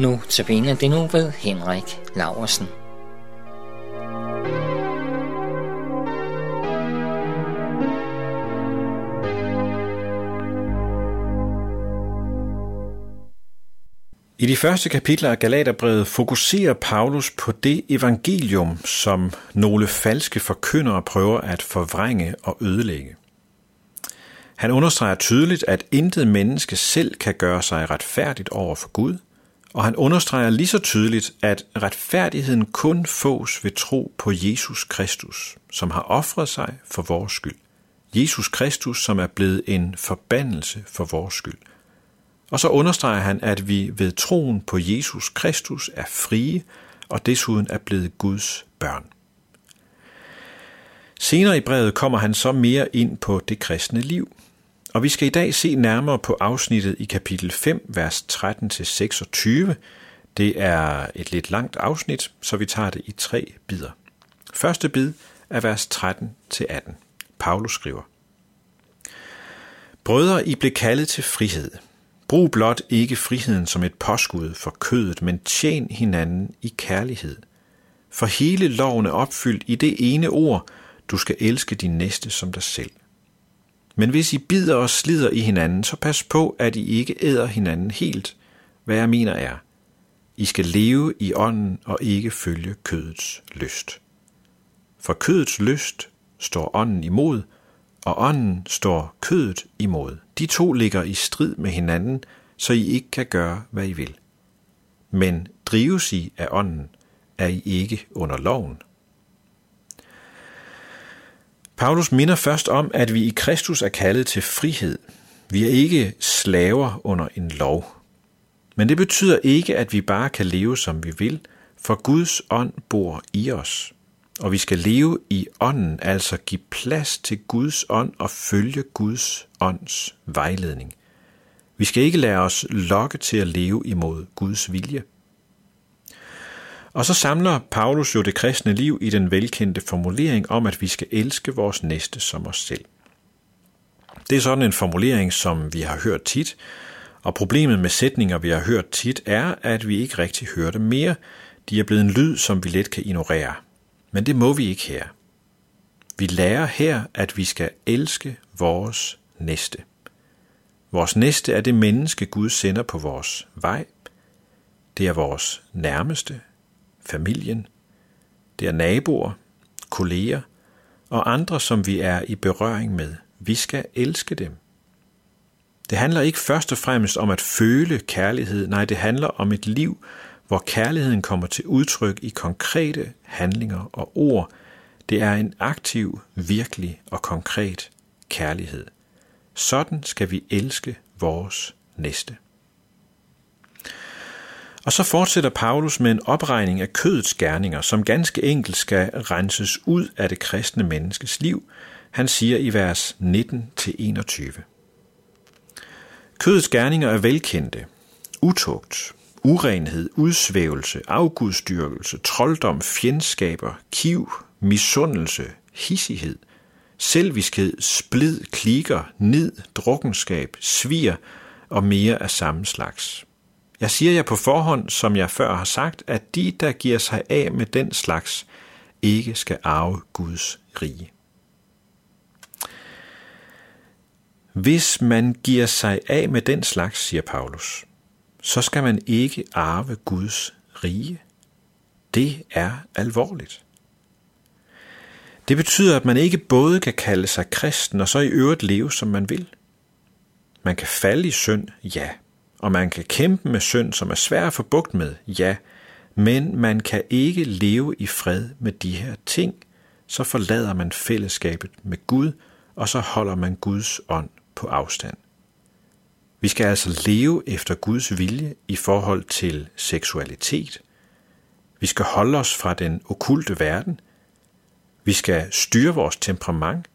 Nu tabiner det nu ved Henrik Laversen. I de første kapitler af Galaterbrevet fokuserer Paulus på det evangelium, som nogle falske forkyndere prøver at forvrænge og ødelægge. Han understreger tydeligt, at intet menneske selv kan gøre sig retfærdigt over for Gud, og han understreger lige så tydeligt, at retfærdigheden kun fås ved tro på Jesus Kristus, som har ofret sig for vores skyld. Jesus Kristus, som er blevet en forbandelse for vores skyld. Og så understreger han, at vi ved troen på Jesus Kristus er frie og desuden er blevet Guds børn. Senere i brevet kommer han så mere ind på det kristne liv, og vi skal i dag se nærmere på afsnittet i kapitel 5, vers 13-26. Det er et lidt langt afsnit, så vi tager det i tre bidder. Første bid er vers 13-18. Paulus skriver, Brødre, I blev kaldet til frihed. Brug blot ikke friheden som et påskud for kødet, men tjen hinanden i kærlighed. For hele loven er opfyldt i det ene ord, du skal elske din næste som dig selv. Men hvis I bider og slider i hinanden, så pas på, at I ikke æder hinanden helt. Hvad jeg mener er, I skal leve i ånden og ikke følge kødets lyst. For kødets lyst står ånden imod, og ånden står kødet imod. De to ligger i strid med hinanden, så I ikke kan gøre, hvad I vil. Men drives I af ånden, er I ikke under loven. Paulus minder først om, at vi i Kristus er kaldet til frihed. Vi er ikke slaver under en lov. Men det betyder ikke, at vi bare kan leve, som vi vil, for Guds ånd bor i os. Og vi skal leve i ånden, altså give plads til Guds ånd og følge Guds ånds vejledning. Vi skal ikke lade os lokke til at leve imod Guds vilje. Og så samler Paulus jo det kristne liv i den velkendte formulering om, at vi skal elske vores næste som os selv. Det er sådan en formulering, som vi har hørt tit, og problemet med sætninger, vi har hørt tit, er, at vi ikke rigtig hører dem mere. De er blevet en lyd, som vi let kan ignorere. Men det må vi ikke her. Vi lærer her, at vi skal elske vores næste. Vores næste er det menneske, Gud sender på vores vej. Det er vores nærmeste, familien, det er naboer, kolleger og andre, som vi er i berøring med. Vi skal elske dem. Det handler ikke først og fremmest om at føle kærlighed, nej, det handler om et liv, hvor kærligheden kommer til udtryk i konkrete handlinger og ord. Det er en aktiv, virkelig og konkret kærlighed. Sådan skal vi elske vores næste. Og så fortsætter Paulus med en opregning af kødets gerninger, som ganske enkelt skal renses ud af det kristne menneskes liv. Han siger i vers 19-21. Kødets gerninger er velkendte. Utugt, urenhed, udsvævelse, afgudstyrkelse, trolddom, fjendskaber, kiv, misundelse, hissighed, selviskhed, splid, klikker, nid, drukkenskab, svir og mere af samme slags. Jeg siger jer på forhånd, som jeg før har sagt, at de, der giver sig af med den slags, ikke skal arve Guds rige. Hvis man giver sig af med den slags, siger Paulus, så skal man ikke arve Guds rige. Det er alvorligt. Det betyder, at man ikke både kan kalde sig kristen og så i øvrigt leve, som man vil. Man kan falde i synd, ja, og man kan kæmpe med synd, som er svær at få bugt med, ja, men man kan ikke leve i fred med de her ting, så forlader man fællesskabet med Gud, og så holder man Guds ånd på afstand. Vi skal altså leve efter Guds vilje i forhold til seksualitet. Vi skal holde os fra den okulte verden. Vi skal styre vores temperament.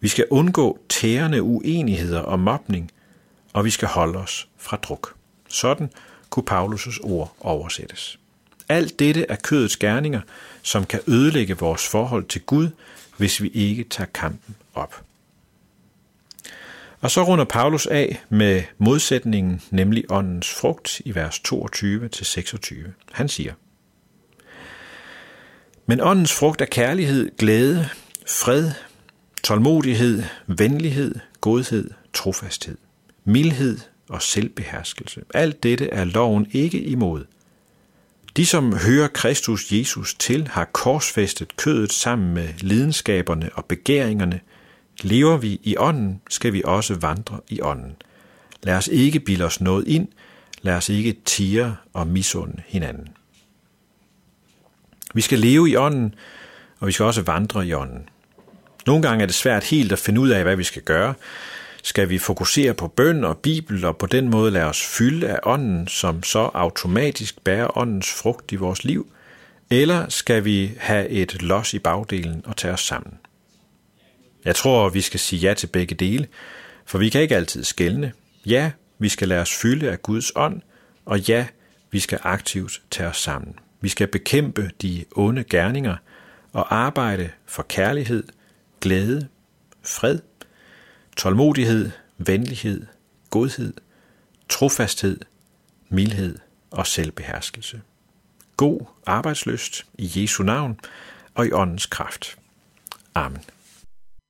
Vi skal undgå tærende uenigheder og mobning – og vi skal holde os fra druk. Sådan kunne Paulus' ord oversættes. Alt dette er kødets gerninger, som kan ødelægge vores forhold til Gud, hvis vi ikke tager kampen op. Og så runder Paulus af med modsætningen, nemlig åndens frugt i vers 22-26. Han siger, Men åndens frugt er kærlighed, glæde, fred, tålmodighed, venlighed, godhed, trofasthed, mildhed og selvbeherskelse. Alt dette er loven ikke imod. De, som hører Kristus Jesus til, har korsfæstet kødet sammen med lidenskaberne og begæringerne. Lever vi i ånden, skal vi også vandre i ånden. Lad os ikke bilde os noget ind. Lad os ikke tire og misunde hinanden. Vi skal leve i ånden, og vi skal også vandre i ånden. Nogle gange er det svært helt at finde ud af, hvad vi skal gøre. Skal vi fokusere på bøn og bibel og på den måde lade os fylde af ånden, som så automatisk bærer åndens frugt i vores liv? Eller skal vi have et los i bagdelen og tage os sammen? Jeg tror, vi skal sige ja til begge dele, for vi kan ikke altid skælne. Ja, vi skal lade os fylde af Guds ånd, og ja, vi skal aktivt tage os sammen. Vi skal bekæmpe de onde gerninger og arbejde for kærlighed, glæde, fred, tålmodighed, venlighed, godhed, trofasthed, mildhed og selvbeherskelse. God arbejdsløst i Jesu navn og i åndens kraft. Amen.